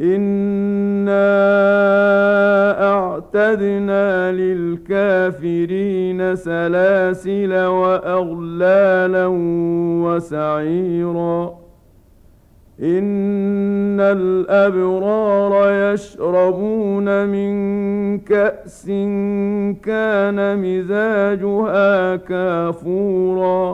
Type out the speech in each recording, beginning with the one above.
إنا أعتدنا للكافرين سلاسل وأغلالا وسعيرا إن الأبرار يشربون من كأس كان مزاجها كافوراً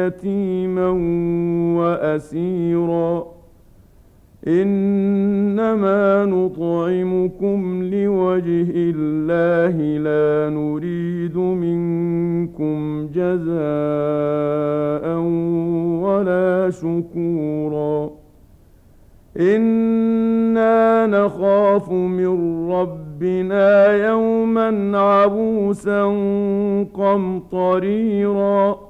ويتيما وأسيرا. إنما نطعمكم لوجه الله لا نريد منكم جزاء ولا شكورا. إنا نخاف من ربنا يوما عبوسا قمطريرا.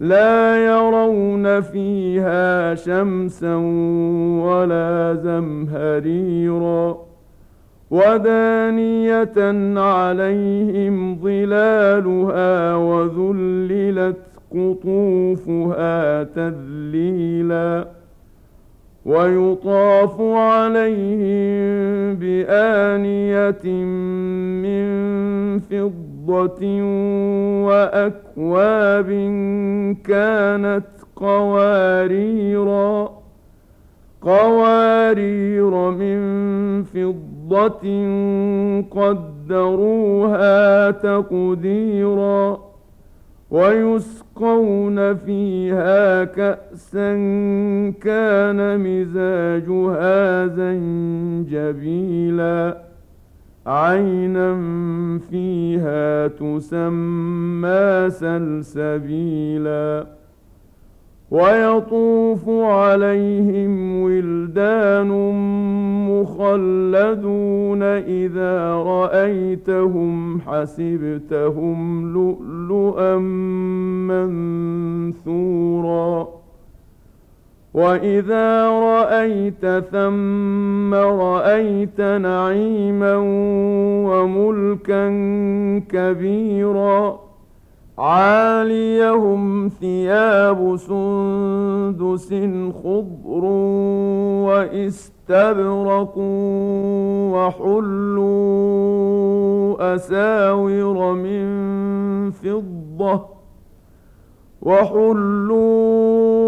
لا يرون فيها شمسا ولا زمهريرا ودانية عليهم ظلالها وذللت قطوفها تذليلا ويطاف عليهم بآنية من فضة وأكواب كانت قواريرا قوارير من فضة فضة قدروها تقديرا ويسقون فيها كأسا كان مزاجها زنجبيلا. عينا فيها تسمى سلسبيلا ويطوف عليهم ولدان مخلدون إذا رأيتهم حسبتهم لؤلؤا منثورا وإذا رأيت ثم رأيت نعيما وملكا كبيرا عاليهم ثياب سندس خضر واستبرق وحلوا أساور من فضة وحلوا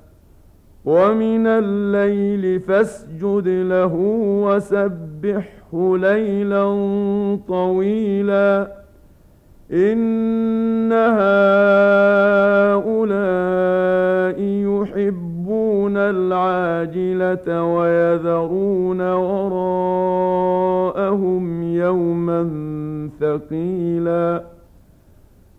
ومن الليل فاسجد له وسبحه ليلا طويلا. إن هؤلاء يحبون العاجلة ويذرون وراءهم يوما ثقيلا.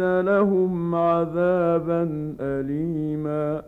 اعد لهم عذابا أليما